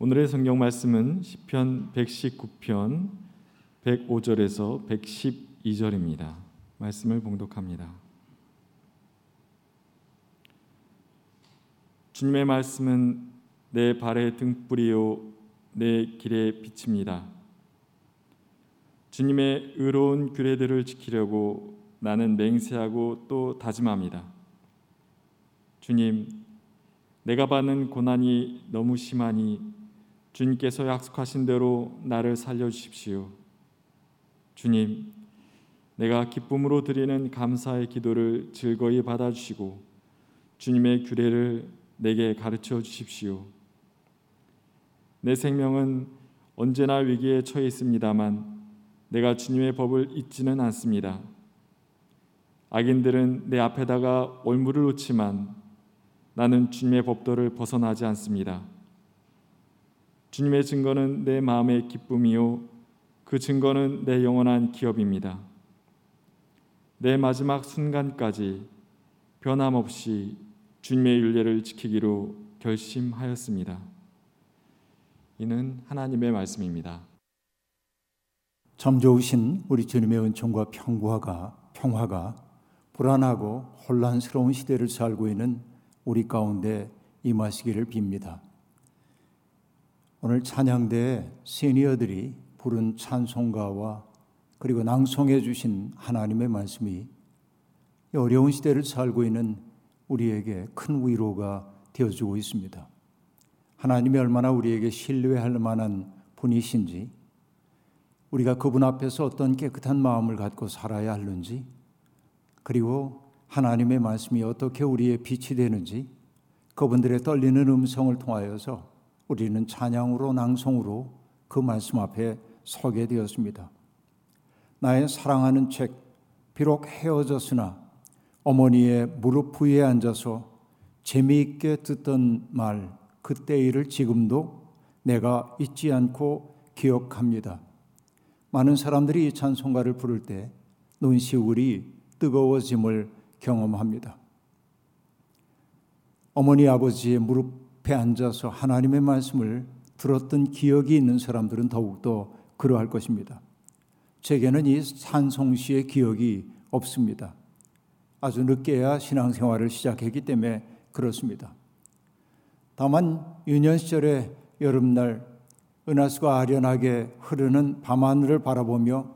오늘의 성경 말씀은 시편 119편 105절에서 112절입니다. 말씀을 봉독합니다. 주님의 말씀은 내 발의 등불이요 내 길의 빛입니다. 주님의 의로운 규례들을 지키려고 나는 맹세하고 또 다짐합니다. 주님, 내가 받는 고난이 너무 심하니 주님께서 약속하신 대로 나를 살려 주십시오. 주님, 내가 기쁨으로 드리는 감사의 기도를 즐거이 받아 주시고 주님의 규례를 내게 가르쳐 주십시오. 내 생명은 언제나 위기에 처해 있습니다만 내가 주님의 법을 잊지는 않습니다. 악인들은 내 앞에다가 올무를 놓지만 나는 주님의 법도를 벗어나지 않습니다. 주님의 증거는 내 마음의 기쁨이요 그 증거는 내 영원한 기업입니다. 내 마지막 순간까지 변함없이 주님의 윤례를 지키기로 결심하였습니다. 이는 하나님의 말씀입니다. 참 좋으신 우리 주님의 은총과 평화가 평화가 불안하고 혼란스러운 시대를 살고 있는 우리 가운데 임하시기를 빕니다. 오늘 찬양대 시니어들이 부른 찬송가와 그리고 낭송해 주신 하나님의 말씀이 어려운 시대를 살고 있는 우리에게 큰 위로가 되어주고 있습니다. 하나님이 얼마나 우리에게 신뢰할 만한 분이신지, 우리가 그분 앞에서 어떤 깨끗한 마음을 갖고 살아야 하는지, 그리고 하나님의 말씀이 어떻게 우리의 빛이 되는지, 그분들의 떨리는 음성을 통하여서 우리는 찬양으로 낭송으로 그 말씀 앞에 서게 되었습니다. 나의 사랑하는 책, 비록 헤어졌으나 어머니의 무릎 위에 앉아서 재미있게 듣던 말, 그때 일을 지금도 내가 잊지 않고 기억합니다. 많은 사람들이 이 찬송가를 부를 때 눈시울이 뜨거워짐을 경험합니다. 어머니 아버지의 무릎 앞에 앉아서 하나님의 말씀을 들었던 기억이 있는 사람들은 더욱더 그러할 것입니다. 제게는 이 산송시의 기억이 없습니다. 아주 늦게야 신앙생활을 시작했기 때문에 그렇습니다. 다만 유년 시절의 여름날 은하수가 아련하게 흐르는 밤하늘을 바라보며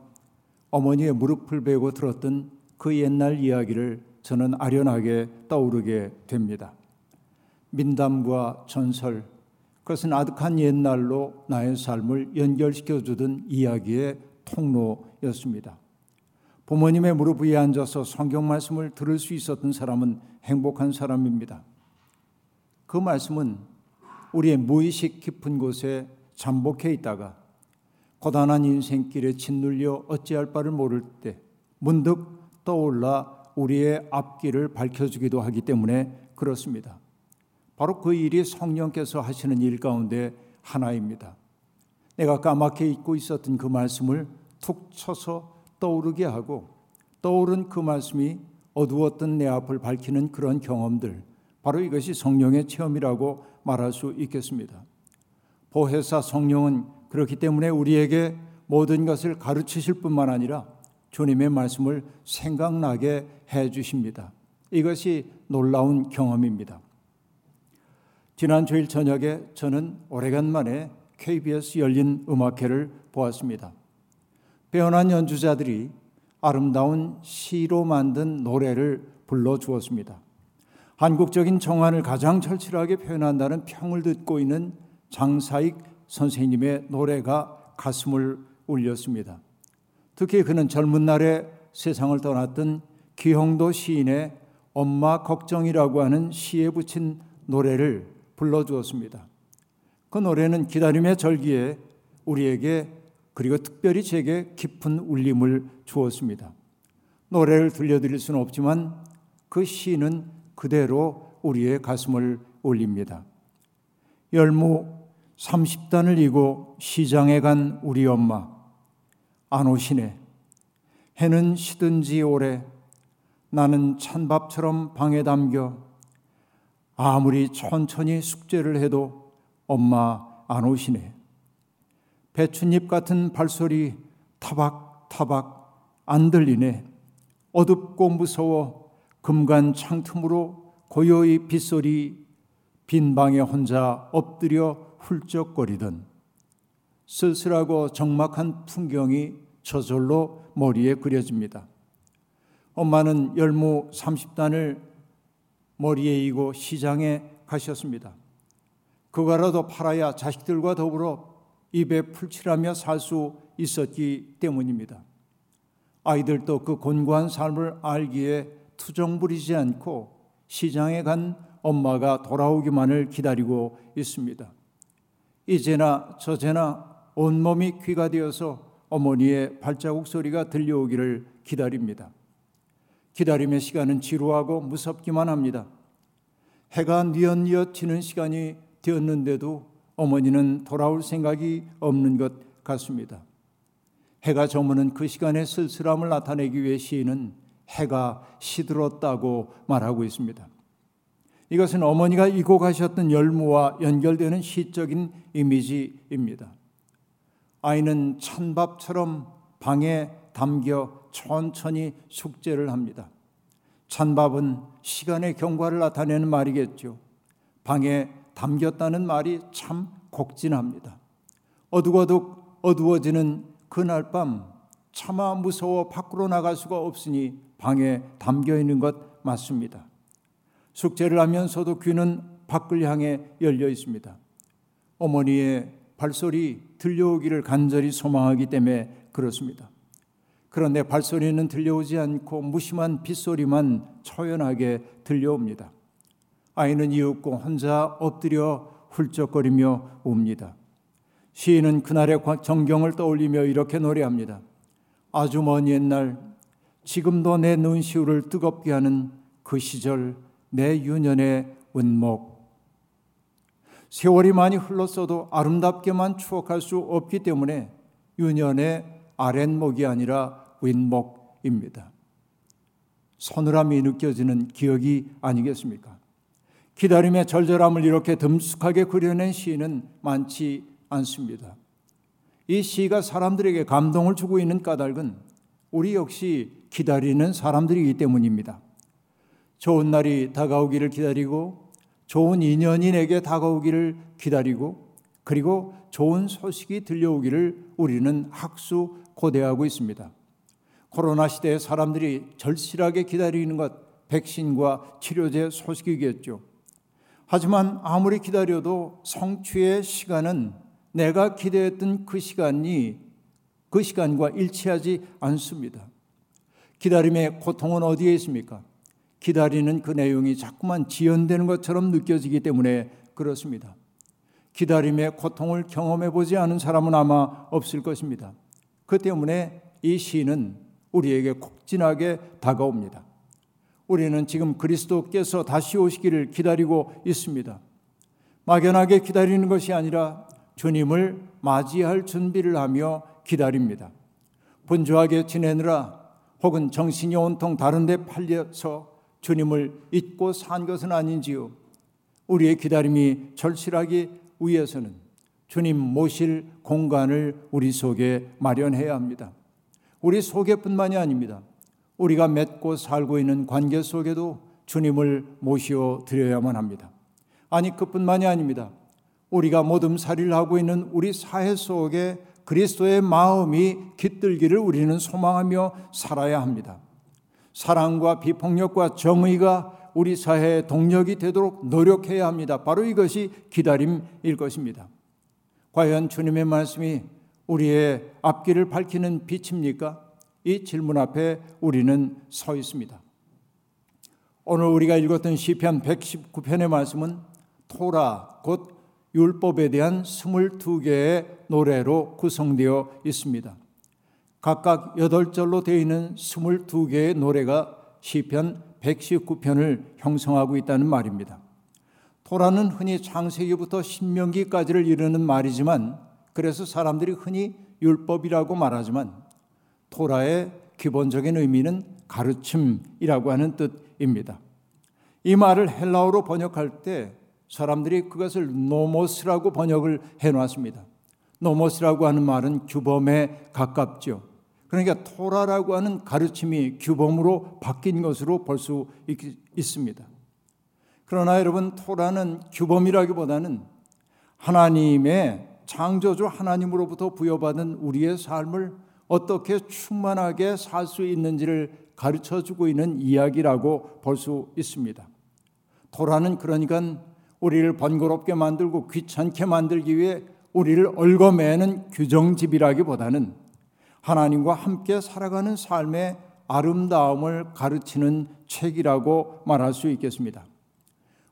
어머니의 무릎을 베고 들었던 그 옛날 이야기를 저는 아련하게 떠오르게 됩니다. 민담과 전설, 그것은 아득한 옛날로 나의 삶을 연결시켜 주던 이야기의 통로였습니다. 부모님의 무릎 위에 앉아서 성경 말씀을 들을 수 있었던 사람은 행복한 사람입니다. 그 말씀은 우리의 무의식 깊은 곳에 잠복해 있다가 고단한 인생길에 짓눌려 어찌할 바를 모를 때 문득 떠올라 우리의 앞길을 밝혀주기도 하기 때문에 그렇습니다. 바로 그 일이 성령께서 하시는 일 가운데 하나입니다. 내가 까맣게 잊고 있었던 그 말씀을 툭 쳐서 떠오르게 하고 떠오른 그 말씀이 어두웠던 내 앞을 밝히는 그런 경험들 바로 이것이 성령의 체험이라고 말할 수 있겠습니다. 보혜사 성령은 그렇기 때문에 우리에게 모든 것을 가르치실 뿐만 아니라 주님의 말씀을 생각나게 해 주십니다. 이것이 놀라운 경험입니다. 지난 주일 저녁에 저는 오래간만에 KBS 열린 음악회를 보았습니다. 배연한 연주자들이 아름다운 시로 만든 노래를 불러주었습니다. 한국적인 정환을 가장 절실하게 표현한다는 평을 듣고 있는 장사익 선생님의 노래가 가슴을 울렸습니다. 특히 그는 젊은 날에 세상을 떠났던 기홍도 시인의 엄마 걱정이라고 하는 시에 붙인 노래를 불러주었습니다. 그 노래는 기다림의 절기에 우리에게 그리고 특별히 제게 깊은 울림을 주었습니다. 노래를 들려드릴 수는 없지만 그 시는 그대로 우리의 가슴을 울립니다. 열무 30단을 이고 시장에 간 우리 엄마 안 오시네. 해는 시든지 오래 나는 찬밥처럼 방에 담겨 아무리 천천히 숙제를 해도 엄마 안 오시네. 배춧잎 같은 발소리 타박타박 안 들리네. 어둡고 무서워 금간 창틈으로 고요히 빗소리 빈 방에 혼자 엎드려 훌쩍거리던 쓸쓸하고 적막한 풍경이 저절로 머리에 그려집니다. 엄마는 열무 30단을 머리에 이고 시장에 가셨습니다. 그거라도 팔아야 자식들과 더불어 입에 풀칠하며 살 수 있었기 때문입니다. 아이들도 그 곤고한 삶을 알기에 투정 부리지 않고 시장에 간 엄마가 돌아오기만을 기다리고 있습니다. 이제나 저제나 온몸이 귀가 되어서 어머니의 발자국 소리가 들려오기를 기다립니다. 기다림의 시간은 지루하고 무섭기만 합니다. 해가 뉘엿뉘엿 지는 시간이 되었는데도 어머니는 돌아올 생각이 없는 것 같습니다. 해가 저무는 그 시간의 쓸쓸함을 나타내기 위해 시인은 해가 시들었다고 말하고 있습니다. 이것은 어머니가 이고 가셨던 열무와 연결되는 시적인 이미지입니다. 아이는 찬밥처럼 방에 담겨 천천히 숙제를 합니다. 찬밥은 시간의 경과를 나타내는 말이겠죠. 방에 담겼다는 말이 참 곡진합니다. 어둑어둑 어두워지는 그날 밤 차마 무서워 밖으로 나갈 수가 없으니 방에 담겨 있는 것 맞습니다. 숙제를 하면서도 귀는 밖을 향해 열려 있습니다. 어머니의 발소리 들려오기를 간절히 소망하기 때문에 그렇습니다. 그런데 발소리는 들려오지 않고 무심한 빗소리만 초연하게 들려옵니다. 아이는 이윽고 혼자 엎드려 훌쩍거리며 웁니다. 시인은 그날의 정경을 떠올리며 이렇게 노래합니다. 아주 먼 옛날 지금도 내 눈시울을 뜨겁게 하는 그 시절 내 유년의 은목 세월이 많이 흘렀어도 아름답게만 추억할 수 없기 때문에 유년의 아랫목이 아니라 윗목입니다. 서늘함이 느껴지는 기억이 아니겠습니까? 기다림의 절절함을 이렇게 듬숙하게 그려낸 시인은 많지 않습니다. 이 시가 사람들에게 감동을 주고 있는 까닭은 우리 역시 기다리는 사람들이기 때문입니다. 좋은 날이 다가오기를 기다리고 좋은 인연이 내게 다가오기를 기다리고 그리고 좋은 소식이 들려오기를 우리는 학수 고대하고 있습니다. 코로나 시대에 사람들이 절실하게 기다리는 것 백신과 치료제 소식이겠죠. 하지만 아무리 기다려도 성취의 시간은 내가 기대했던 그 시간이 그 시간과 일치하지 않습니다. 기다림의 고통은 어디에 있습니까? 기다리는 그 내용이 자꾸만 지연되는 것처럼 느껴지기 때문에 그렇습니다. 기다림의 고통을 경험해 보지 않은 사람은 아마 없을 것입니다. 그 때문에 이 시는 우리에게 콕진하게 다가옵니다. 우리는 지금 그리스도께서 다시 오시기를 기다리고 있습니다. 막연하게 기다리는 것이 아니라 주님을 맞이할 준비를 하며 기다립니다. 분주하게 지내느라 혹은 정신이 온통 다른 데 팔려서 주님을 잊고 산 것은 아닌지요. 우리의 기다림이 절실하기 위해서는 주님 모실 공간을 우리 속에 마련해야 합니다. 우리 속에뿐만이 아닙니다. 우리가 맺고 살고 있는 관계 속에도 주님을 모시어 드려야만 합니다. 아니 그뿐만이 아닙니다. 우리가 모둠살이를 하고 있는 우리 사회 속에 그리스도의 마음이 깃들기를 우리는 소망하며 살아야 합니다. 사랑과 비폭력과 정의가 우리 사회의 동력이 되도록 노력해야 합니다. 바로 이것이 기다림일 것입니다. 과연 주님의 말씀이 우리의 앞길을 밝히는 빛입니까? 이 질문 앞에 우리는 서 있습니다. 오늘 우리가 읽었던 시편 119편의 말씀은 토라 곧 율법에 대한 22개의 노래로 구성되어 있습니다. 각각 8절로 되어 있는 22개의 노래가 시편 119편을 형성하고 있다는 말입니다. 토라는 흔히 창세기부터 신명기까지를 이르는 말이지만 그래서 사람들이 흔히 율법이라고 말하지만 토라의 기본적인 의미는 가르침이라고 하는 뜻입니다. 이 말을 헬라어로 번역할 때 사람들이 그것을 노모스라고 번역을 해 놨습니다. 노모스라고 하는 말은 규범에 가깝죠. 그러니까 토라라고 하는 가르침이 규범으로 바뀐 것으로 볼 수 있습니다. 그러나 여러분 토라는 규범이라기보다는 하나님의 창조주 하나님으로부터 부여받은 우리의 삶을 어떻게 충만하게 살 수 있는지를 가르쳐 주고 있는 이야기라고 볼 수 있습니다. 토라는 그러니까 우리를 번거롭게 만들고 귀찮게 만들기 위해 우리를 얽어매는 규정집이라기보다는 하나님과 함께 살아가는 삶의 아름다움을 가르치는 책이라고 말할 수 있겠습니다.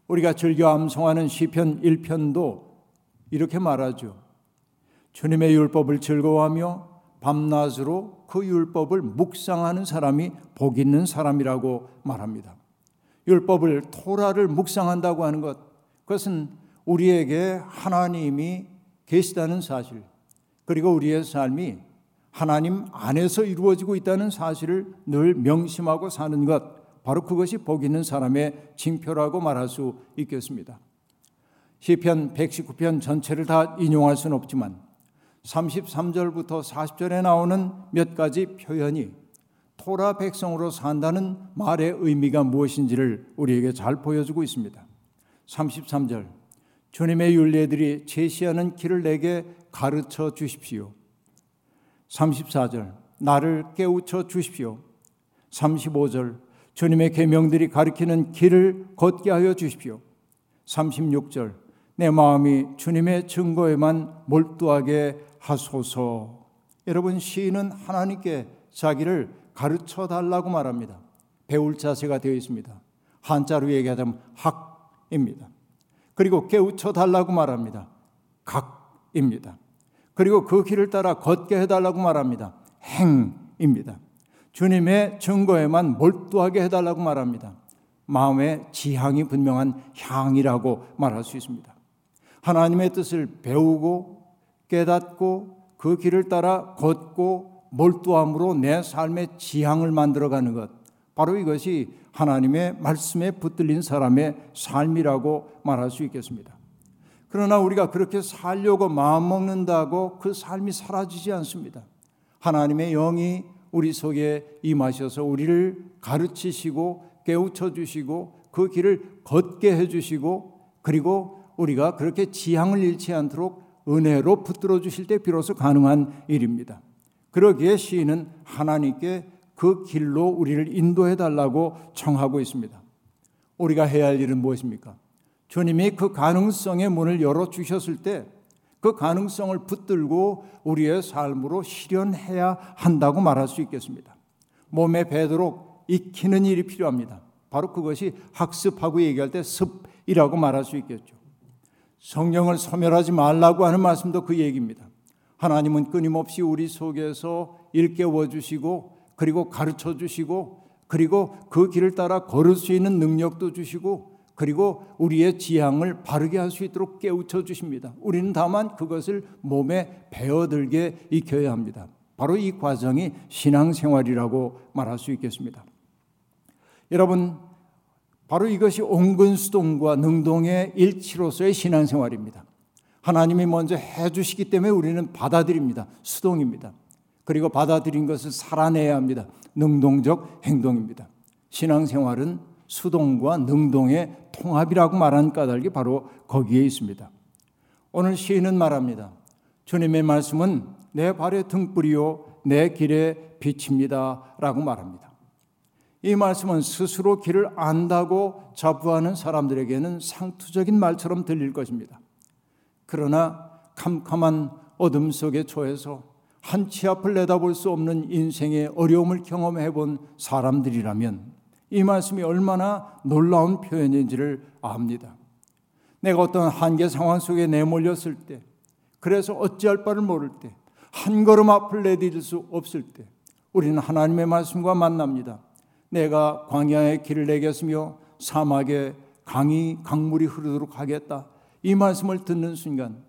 우리가 즐겨 암송하는 시편 1편도 이렇게 말하죠. 주님의 율법을 즐거워하며 밤낮으로 그 율법을 묵상하는 사람이 복 있는 사람이라고 말합니다. 율법을 토라를 묵상한다고 하는 것 그것은 우리에게 하나님이 계시다는 사실 그리고 우리의 삶이 하나님 안에서 이루어지고 있다는 사실을 늘 명심하고 사는 것 바로 그것이 복 있는 사람의 징표라고 말할 수 있겠습니다. 시편 119편 전체를 다 인용할 수는 없지만 33절부터 40절에 나오는 몇 가지 표현이 토라 백성으로 산다는 말의 의미가 무엇인지를 우리에게 잘 보여주고 있습니다. 33절 주님의 윤례들이 제시하는 길을 내게 가르쳐 주십시오. 34절 나를 깨우쳐 주십시오. 35절 주님의 계명들이 가리키는 길을 걷게 하여 주십시오. 36절 내 마음이 주님의 증거에만 몰두하게 하소서. 여러분 시인은 하나님께 자기를 가르쳐 달라고 말합니다. 배울 자세가 되어 있습니다. 한자로 얘기하자면 학입니다. 그리고 깨우쳐 달라고 말합니다. 각입니다. 그리고 그 길을 따라 걷게 해달라고 말합니다. 행입니다. 주님의 증거에만 몰두하게 해달라고 말합니다. 마음의 지향이 분명한 향이라고 말할 수 있습니다. 하나님의 뜻을 배우고 깨닫고 그 길을 따라 걷고 몰두함으로 내 삶의 지향을 만들어가는 것. 바로 이것이 하나님의 말씀에 붙들린 사람의 삶이라고 말할 수 있겠습니다. 그러나 우리가 그렇게 살려고 마음먹는다고 그 삶이 사라지지 않습니다. 하나님의 영이 우리 속에 임하셔서 우리를 가르치시고 깨우쳐 주시고 그 길을 걷게 해 주시고 그리고 우리가 그렇게 지향을 잃지 않도록 은혜로 붙들어 주실 때 비로소 가능한 일입니다. 그러기에 시인은 하나님께 그 길로 우리를 인도해 달라고 청하고 있습니다. 우리가 해야 할 일은 무엇입니까? 주님이 그 가능성의 문을 열어 주셨을 때 그 가능성을 붙들고 우리의 삶으로 실현해야 한다고 말할 수 있겠습니다. 몸에 배도록 익히는 일이 필요합니다. 바로 그것이 학습하고 얘기할 때 습이라고 말할 수 있겠죠. 성령을 소멸하지 말라고 하는 말씀도 그 얘기입니다. 하나님은 끊임없이 우리 속에서 일깨워 주시고 그리고 가르쳐 주시고 그리고 그 길을 따라 걸을 수 있는 능력도 주시고 그리고 우리의 지향을 바르게 할 수 있도록 깨우쳐 주십니다. 우리는 다만 그것을 몸에 배어들게 익혀야 합니다. 바로 이 과정이 신앙생활이라고 말할 수 있겠습니다. 여러분, 바로 이것이 온근수동과 능동의 일치로서의 신앙생활입니다. 하나님이 먼저 해주시기 때문에 우리는 받아들입니다. 수동입니다. 그리고 받아들인 것을 살아내야 합니다. 능동적 행동입니다. 신앙생활은 수동과 능동의 통합이라고 말하는 까닭이 바로 거기에 있습니다. 오늘 시인은 말합니다. 주님의 말씀은 내 발의 등불이요 내 길의 빛입니다. 라고 말합니다. 이 말씀은 스스로 길을 안다고 자부하는 사람들에게는 상투적인 말처럼 들릴 것입니다. 그러나 캄캄한 어둠 속에 처해서 한 치 앞을 내다볼 수 없는 인생의 어려움을 경험해 본 사람들이라면 이 말씀이 얼마나 놀라운 표현인지를 압니다. 내가 어떤 한계 상황 속에 내몰렸을 때, 그래서 어찌할 바를 모를 때, 한 걸음 앞을 내디딜 수 없을 때, 우리는 하나님의 말씀과 만납니다. 내가 광야의 길을 내겠으며 사막에 강이 강물이 흐르도록 하겠다. 이 말씀을 듣는 순간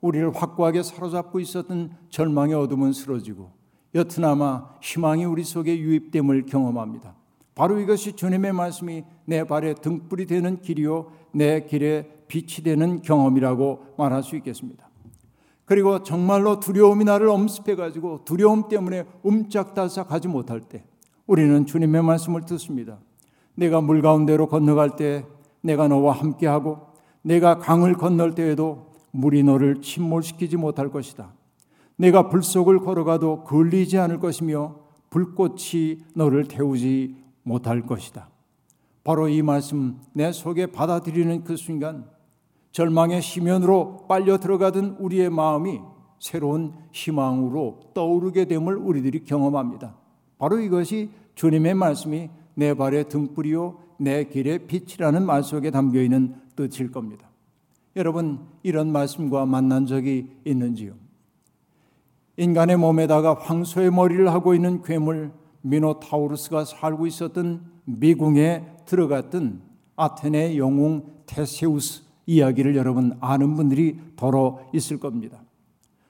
우리를 확고하게 사로잡고 있었던 절망의 어둠은 쓰러지고 여트나마 희망이 우리 속에 유입됨을 경험합니다. 바로 이것이 주님의 말씀이 내 발에 등불이 되는 길이요 내 길의 빛이 되는 경험이라고 말할 수 있겠습니다. 그리고 정말로 두려움이 나를 엄습해 가지고 두려움 때문에 움짝달싹하지 못할 때 우리는 주님의 말씀을 듣습니다. 내가 물 가운데로 건너갈 때 내가 너와 함께하고 내가 강을 건널 때에도 물이 너를 침몰시키지 못할 것이다. 내가 불 속을 걸어가도 걸리지 않을 것이며 불꽃이 너를 태우지 못할 것이다. 바로 이 말씀 내 속에 받아들이는 그 순간 절망의 심연으로 빨려 들어가던 우리의 마음이 새로운 희망으로 떠오르게 됨을 우리들이 경험합니다. 바로 이것이 주님의 말씀이 내 발의 등불이요 내 길의 빛이라는 말 속에 담겨 있는 뜻일 겁니다. 여러분 이런 말씀과 만난 적이 있는지요? 인간의 몸에다가 황소의 머리를 하고 있는 괴물 미노타우루스가 살고 있었던 미궁에 들어갔던 아테네 영웅 테세우스 이야기를 여러분 아는 분들이 더러 있을 겁니다.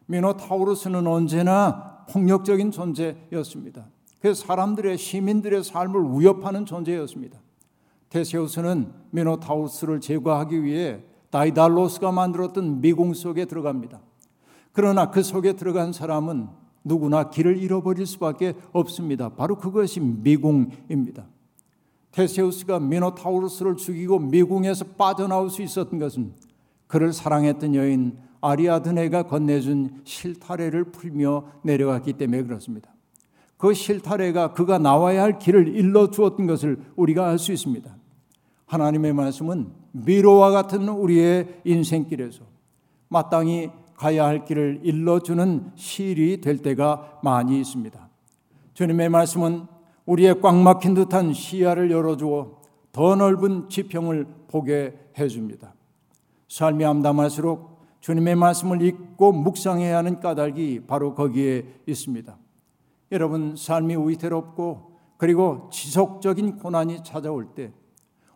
미노타우루스는 언제나 폭력적인 존재였습니다. 그 사람들의 시민들의 삶을 위협하는 존재였습니다. 테세우스는 미노타우루스를 제거하기 위해 다이달로스가 만들었던 미궁 속에 들어갑니다. 그러나 그 속에 들어간 사람은 누구나 길을 잃어버릴 수밖에 없습니다. 바로 그것이 미궁입니다. 테세우스가 미노타우루스를 죽이고 미궁에서 빠져나올 수 있었던 것은 그를 사랑했던 여인 아리아드네가 건네준 실타래를 풀며 내려갔기 때문에 그렇습니다. 그 실타래가 그가 나와야 할 길을 일러 주었던 것을 우리가 알 수 있습니다. 하나님의 말씀은 미로와 같은 우리의 인생길에서 마땅히 가야 할 길을 일러주는 실이 될 때가 많이 있습니다. 주님의 말씀은 우리의 꽉 막힌 듯한 시야를 열어주어 더 넓은 지평을 보게 해줍니다. 삶이 암담할수록 주님의 말씀을 읽고 묵상해야 하는 까닭이 바로 거기에 있습니다. 여러분, 삶이 위태롭고 그리고 지속적인 고난이 찾아올 때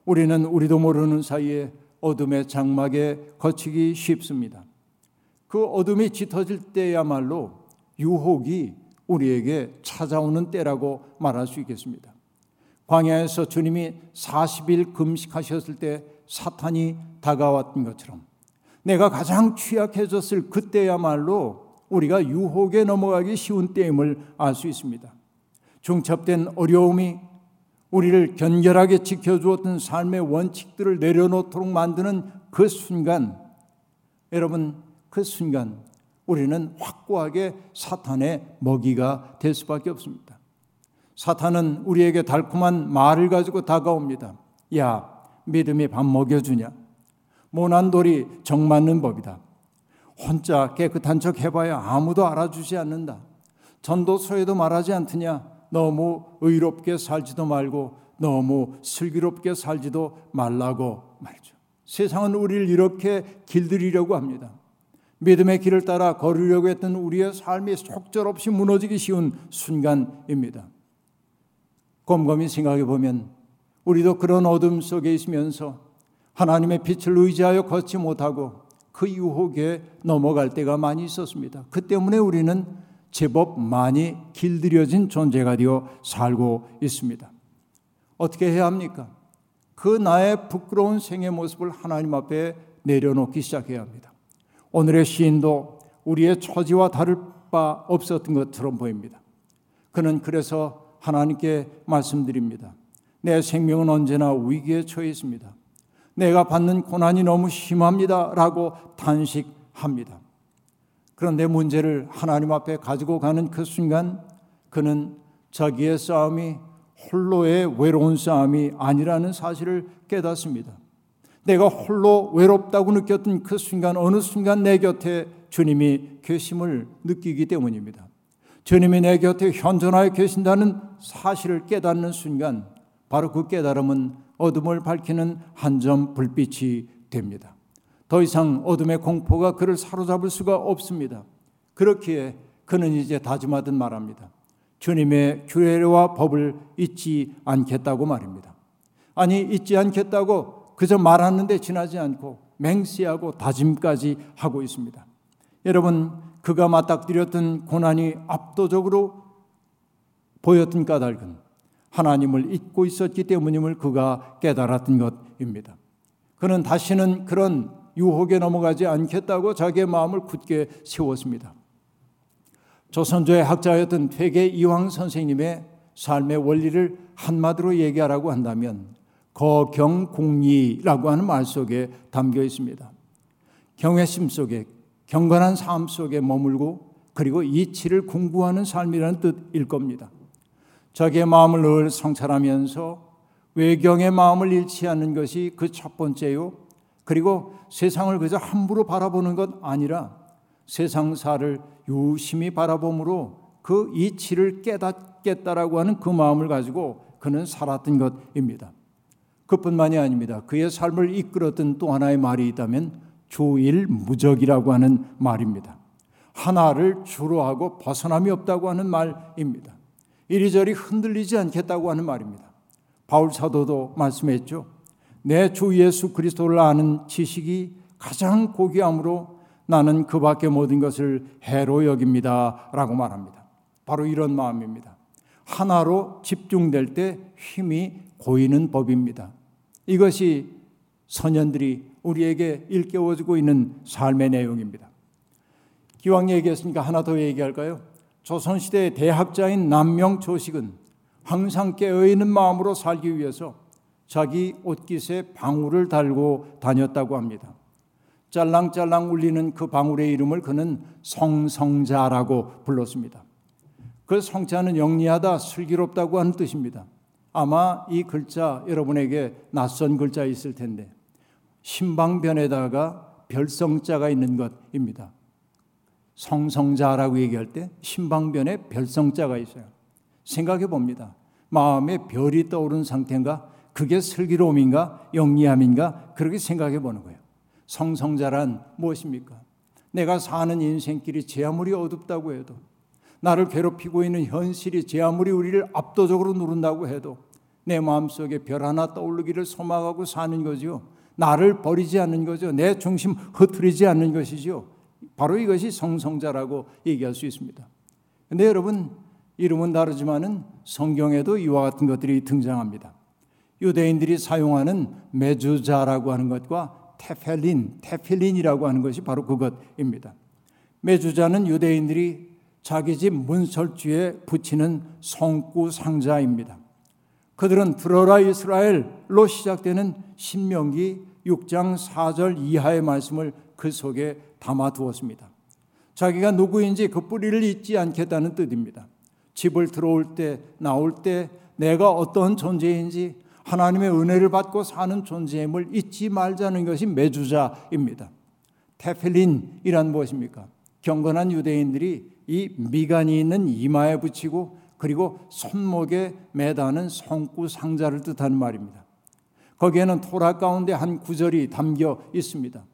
우리는 우리도 모르는 사이에 어둠의 장막에 거치기 쉽습니다. 그 어둠이 짙어질 때야말로 유혹이 우리에게 찾아오는 때라고 말할 수 있겠습니다. 광야에서 주님이 40일 금식하셨을 때 사탄이 다가왔던 것처럼 내가 가장 취약해졌을 그때야말로 우리가 유혹에 넘어가기 쉬운 때임을 알 수 있습니다. 중첩된 어려움이 우리를 견결하게 지켜주었던 삶의 원칙들을 내려놓도록 만드는 그 순간, 여러분, 그 순간 우리는 확고하게 사탄의 먹이가 될 수밖에 없습니다. 사탄은 우리에게 달콤한 말을 가지고 다가옵니다. 야, 믿음이 밥 먹여주냐? 모난 돌이 정 맞는 법이다. 혼자 깨끗한 척 해봐야 아무도 알아주지 않는다. 전도서에도 말하지 않느냐? 너무 의롭게 살지도 말고 너무 슬기롭게 살지도 말라고 말이죠. 세상은 우리를 이렇게 길들이려고 합니다. 믿음의 길을 따라 걸으려고 했던 우리의 삶이 속절없이 무너지기 쉬운 순간입니다. 곰곰이 생각해 보면 우리도 그런 어둠 속에 있으면서 하나님의 빛을 의지하여 걷지 못하고 그 유혹에 넘어갈 때가 많이 있었습니다. 그 때문에 우리는 제법 많이 길들여진 존재가 되어 살고 있습니다. 어떻게 해야 합니까? 그 나의 부끄러운 생의 모습을 하나님 앞에 내려놓기 시작해야 합니다. 오늘의 시인도 우리의 처지와 다를 바 없었던 것처럼 보입니다. 그는 그래서 하나님께 말씀드립니다. 내 생명은 언제나 위기에 처해 있습니다. 내가 받는 고난이 너무 심합니다. 라고 탄식합니다. 그런데 문제를 하나님 앞에 가지고 가는 그 순간 그는 자기의 싸움이 홀로의 외로운 싸움이 아니라는 사실을 깨닫습니다. 내가 홀로 외롭다고 느꼈던 그 순간 어느 순간 내 곁에 주님이 계심을 느끼기 때문입니다. 주님이 내 곁에 현존하여 계신다는 사실을 깨닫는 순간 바로 그 깨달음은 어둠을 밝히는 한 점 불빛이 됩니다. 더 이상 어둠의 공포가 그를 사로잡을 수가 없습니다. 그렇기에 그는 이제 다짐하듯 말합니다. 주님의 규례와 법을 잊지 않겠다고 말입니다. 아니 잊지 않겠다고 그저 말하는데 지나지 않고 맹세하고 다짐까지 하고 있습니다. 여러분, 그가 맞닥뜨렸던 고난이 압도적으로 보였던 까닭은 하나님을 잊고 있었기 때문임을 그가 깨달았던 것입니다. 그는 다시는 그런 유혹에 넘어가지 않겠다고 자기의 마음을 굳게 세웠습니다. 조선조의 학자였던 퇴계 이황 선생님의 삶의 원리를 한마디로 얘기하라고 한다면 거경공리라고 하는 말 속에 담겨 있습니다. 경외심 속에 경건한 삶 속에 머물고 그리고 이치를 공부하는 삶이라는 뜻일 겁니다. 자기의 마음을 늘 성찰하면서 외경의 마음을 잃지 않는 것이 그 첫 번째요. 그리고 세상을 그저 함부로 바라보는 것 아니라 세상사를 유심히 바라봄으로 그 이치를 깨닫겠다라고 하는 그 마음을 가지고 그는 살았던 것입니다. 그뿐만이 아닙니다. 그의 삶을 이끌었던 또 하나의 말이 있다면 주일무적이라고 하는 말입니다. 하나를 주로 하고 벗어남이 없다고 하는 말입니다. 이리저리 흔들리지 않겠다고 하는 말입니다. 바울 사도도 말씀했죠. 내 주 예수 그리스도를 아는 지식이 가장 고귀함으로 나는 그 밖의 모든 것을 해로 여깁니다. 라고 말합니다. 바로 이런 마음입니다. 하나로 집중될 때 힘이 고이는 법입니다. 이것이 선현들이 우리에게 일깨워주고 있는 삶의 내용입니다. 기왕 얘기했으니까 하나 더 얘기할까요? 조선시대의 대학자인 남명 조식은 항상 깨어있는 마음으로 살기 위해서 자기 옷깃에 방울을 달고 다녔다고 합니다. 짤랑짤랑 울리는 그 방울의 이름을 그는 성성자라고 불렀습니다. 그 성자는 영리하다, 슬기롭다고 하는 뜻입니다. 아마 이 글자 여러분에게 낯선 글자 있을 텐데 신방변에다가 별성자가 있는 것입니다. 성성자라고 얘기할 때 신방변에 별성자가 있어요. 생각해 봅니다. 마음에 별이 떠오른 상태인가? 그게 슬기로움인가? 영리함인가? 그렇게 생각해 보는 거예요. 성성자란 무엇입니까? 내가 사는 인생길이 제 아무리 어둡다고 해도 나를 괴롭히고 있는 현실이 제 아무리 우리를 압도적으로 누른다고 해도 내 마음속에 별 하나 떠오르기를 소망하고 사는 거죠. 나를 버리지 않는 거죠. 내 중심 흐트리지 않는 것이죠. 바로 이것이 성성자라고 얘기할 수 있습니다. 근데 여러분 이름은 다르지만은 성경에도 이와 같은 것들이 등장합니다. 유대인들이 사용하는 메주자라고 하는 것과 테펠린, 테필린이라고 하는 것이 바로 그것입니다. 메주자는 유대인들이 자기 집 문설주에 붙이는 성구 상자입니다. 그들은 들어라 이스라엘로 시작되는 신명기 6장 4절 이하의 말씀을 그 속에 담아 두었습니다. 자기가 누구인지 그 뿌리를 잊지 않겠다는 뜻입니다. 집을 들어올 때, 나올 때 내가 어떤 존재인지 하나님의 은혜를 받고 사는 존재임을 잊지 말자는 것이 매주자입니다. 테펠린이란 무엇입니까? 경건한 유대인들이 이 미간이 있는 이마에 붙이고 그리고 손목에 매다는 성구 상자를 뜻하는 말입니다. 거기에는 토라 가운데 한 구절이 담겨 있습니다.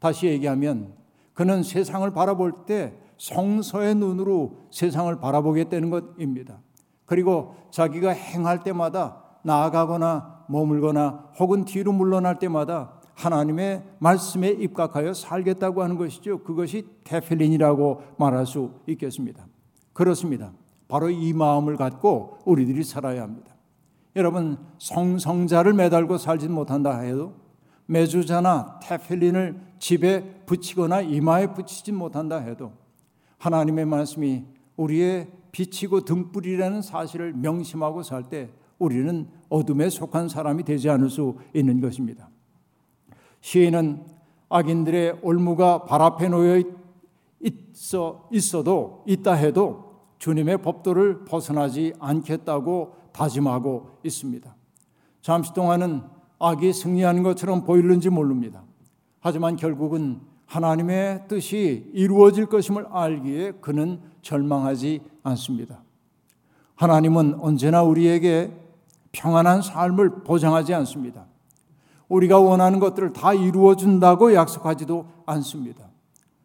다시 얘기하면 그는 세상을 바라볼 때 성서의 눈으로 세상을 바라보겠다는 것입니다. 그리고 자기가 행할 때마다 나아가거나 머물거나 혹은 뒤로 물러날 때마다 하나님의 말씀에 입각하여 살겠다고 하는 것이죠. 그것이 테필린이라고 말할 수 있겠습니다. 그렇습니다. 바로 이 마음을 갖고 우리들이 살아야 합니다. 여러분 성성자를 매달고 살지 못한다 해도 메주자나 테필린을 집에 붙이거나 이마에 붙이지 못한다 해도 하나님의 말씀이 우리의 비치고 등불이라는 사실을 명심하고 살 때 우리는 어둠에 속한 사람이 되지 않을 수 있는 것입니다. 시인은 악인들의 올무가 발 앞에 놓여 있어 있어도 있다 해도 주님의 법도를 벗어나지 않겠다고 다짐하고 있습니다. 잠시 동안은 악이 승리하는 것처럼 보이는지 모릅니다. 하지만 결국은 하나님의 뜻이 이루어질 것임을 알기에 그는 절망하지 않습니다. 하나님은 언제나 우리에게 평안한 삶을 보장하지 않습니다. 우리가 원하는 것들을 다 이루어 준다고 약속하지도 않습니다.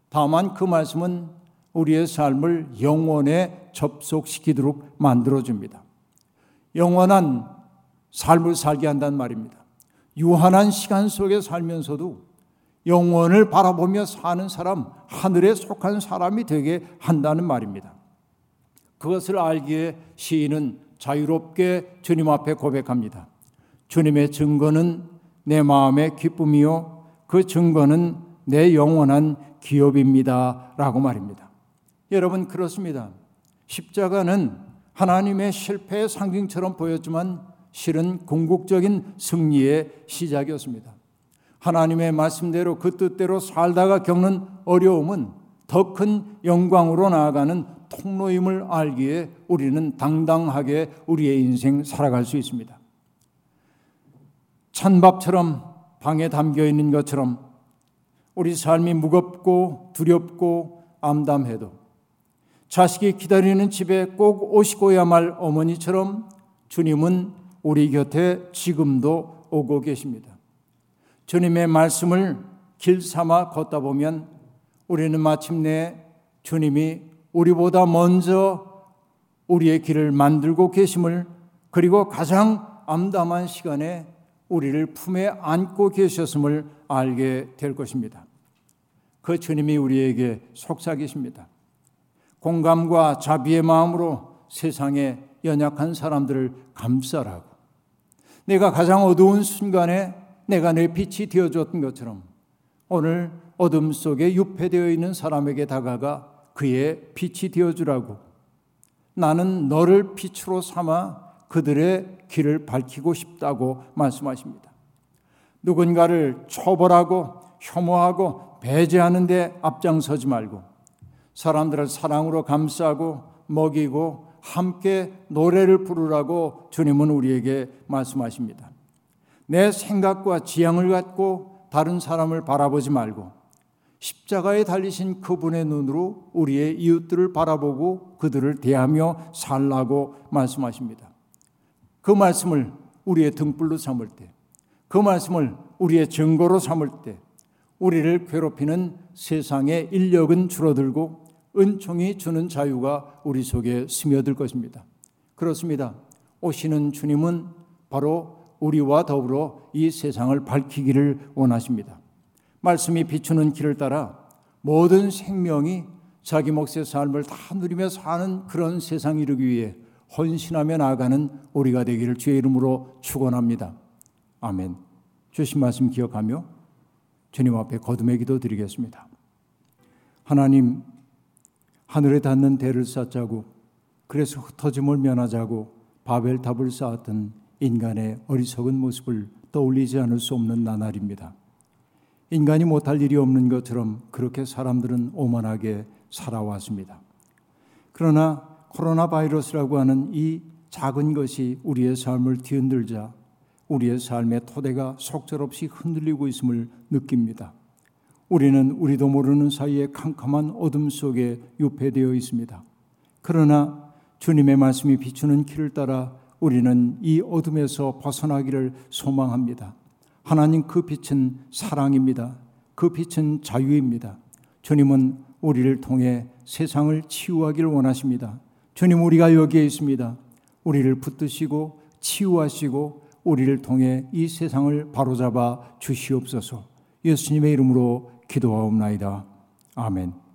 다만 그 말씀은 우리의 삶을 영원에 접속시키도록 만들어 줍니다. 영원한 삶을 살게 한단 말입니다. 유한한 시간 속에 살면서도 영원을 바라보며 사는 사람, 하늘에 속한 사람이 되게 한다는 말입니다. 그것을 알기에 시인은 자유롭게 주님 앞에 고백합니다. 주님의 증거는 내 마음의 기쁨이요 그 증거는 내 영원한 기업입니다. 라고 말입니다. 여러분, 그렇습니다. 십자가는 하나님의 실패의 상징처럼 보였지만 실은 궁극적인 승리의 시작이었습니다. 하나님의 말씀대로 그 뜻대로 살다가 겪는 어려움은 더 큰 영광으로 나아가는 통로임을 알기에 우리는 당당하게 우리의 인생 살아갈 수 있습니다. 찬밥처럼 방에 담겨 있는 것처럼 우리 삶이 무겁고 두렵고 암담해도 자식이 기다리는 집에 꼭 오시고야 말 어머니처럼 주님은 우리 곁에 지금도 오고 계십니다. 주님의 말씀을 길 삼아 걷다 보면 우리는 마침내 주님이 우리보다 먼저 우리의 길을 만들고 계심을 그리고 가장 암담한 시간에 우리를 품에 안고 계셨음을 알게 될 것입니다. 그 주님이 우리에게 속삭이십니다. 공감과 자비의 마음으로 세상에 연약한 사람들을 감싸라고. 내가 가장 어두운 순간에 내가 내 빛이 되어줬던 것처럼 오늘 어둠 속에 유폐되어 있는 사람에게 다가가 그의 빛이 되어주라고. 나는 너를 빛으로 삼아 그들의 길을 밝히고 싶다고 말씀하십니다. 누군가를 처벌하고 혐오하고 배제하는데 앞장서지 말고 사람들을 사랑으로 감싸고 먹이고 함께 노래를 부르라고 주님은 우리에게 말씀하십니다. 내 생각과 지향을 갖고 다른 사람을 바라보지 말고 십자가에 달리신 그분의 눈으로 우리의 이웃들을 바라보고 그들을 대하며 살라고 말씀하십니다. 그 말씀을 우리의 등불로 삼을 때, 그 말씀을 우리의 증거로 삼을 때, 우리를 괴롭히는 세상의 인력은 줄어들고 은총이 주는 자유가 우리 속에 스며들 것입니다. 그렇습니다. 오시는 주님은 바로 우리와 더불어 이 세상을 밝히기를 원하십니다. 말씀이 비추는 길을 따라 모든 생명이 자기 몫의 삶을 다 누리며 사는 그런 세상 이루기 위해 헌신하며 나아가는 우리가 되기를 주의 이름으로 축원합니다. 아멘. 주신 말씀 기억하며 주님 앞에 거듭의 기도 드리겠습니다. 하나님 하늘에 닿는 대를 쌓자고 그래서 흩어짐을 면하자고 바벨탑을 쌓았던 인간의 어리석은 모습을 떠올리지 않을 수 없는 나날입니다. 인간이 못할 일이 없는 것처럼 그렇게 사람들은 오만하게 살아왔습니다. 그러나 코로나 바이러스라고 하는 이 작은 것이 우리의 삶을 뒤흔들자 우리의 삶의 토대가 속절없이 흔들리고 있음을 느낍니다. 우리는 우리도 모르는 사이에 캄캄한 어둠 속에 유폐되어 있습니다. 그러나 주님의 말씀이 비추는 길을 따라 우리는 이 어둠에서 벗어나기를 소망합니다. 하나님 그 빛은 사랑입니다. 그 빛은 자유입니다. 주님은 우리를 통해 세상을 치유하기를 원하십니다. 주님 우리가 여기에 있습니다. 우리를 붙드시고 치유하시고 우리를 통해 이 세상을 바로잡아 주시옵소서. 예수님의 이름으로 기도하옵나이다. 아멘.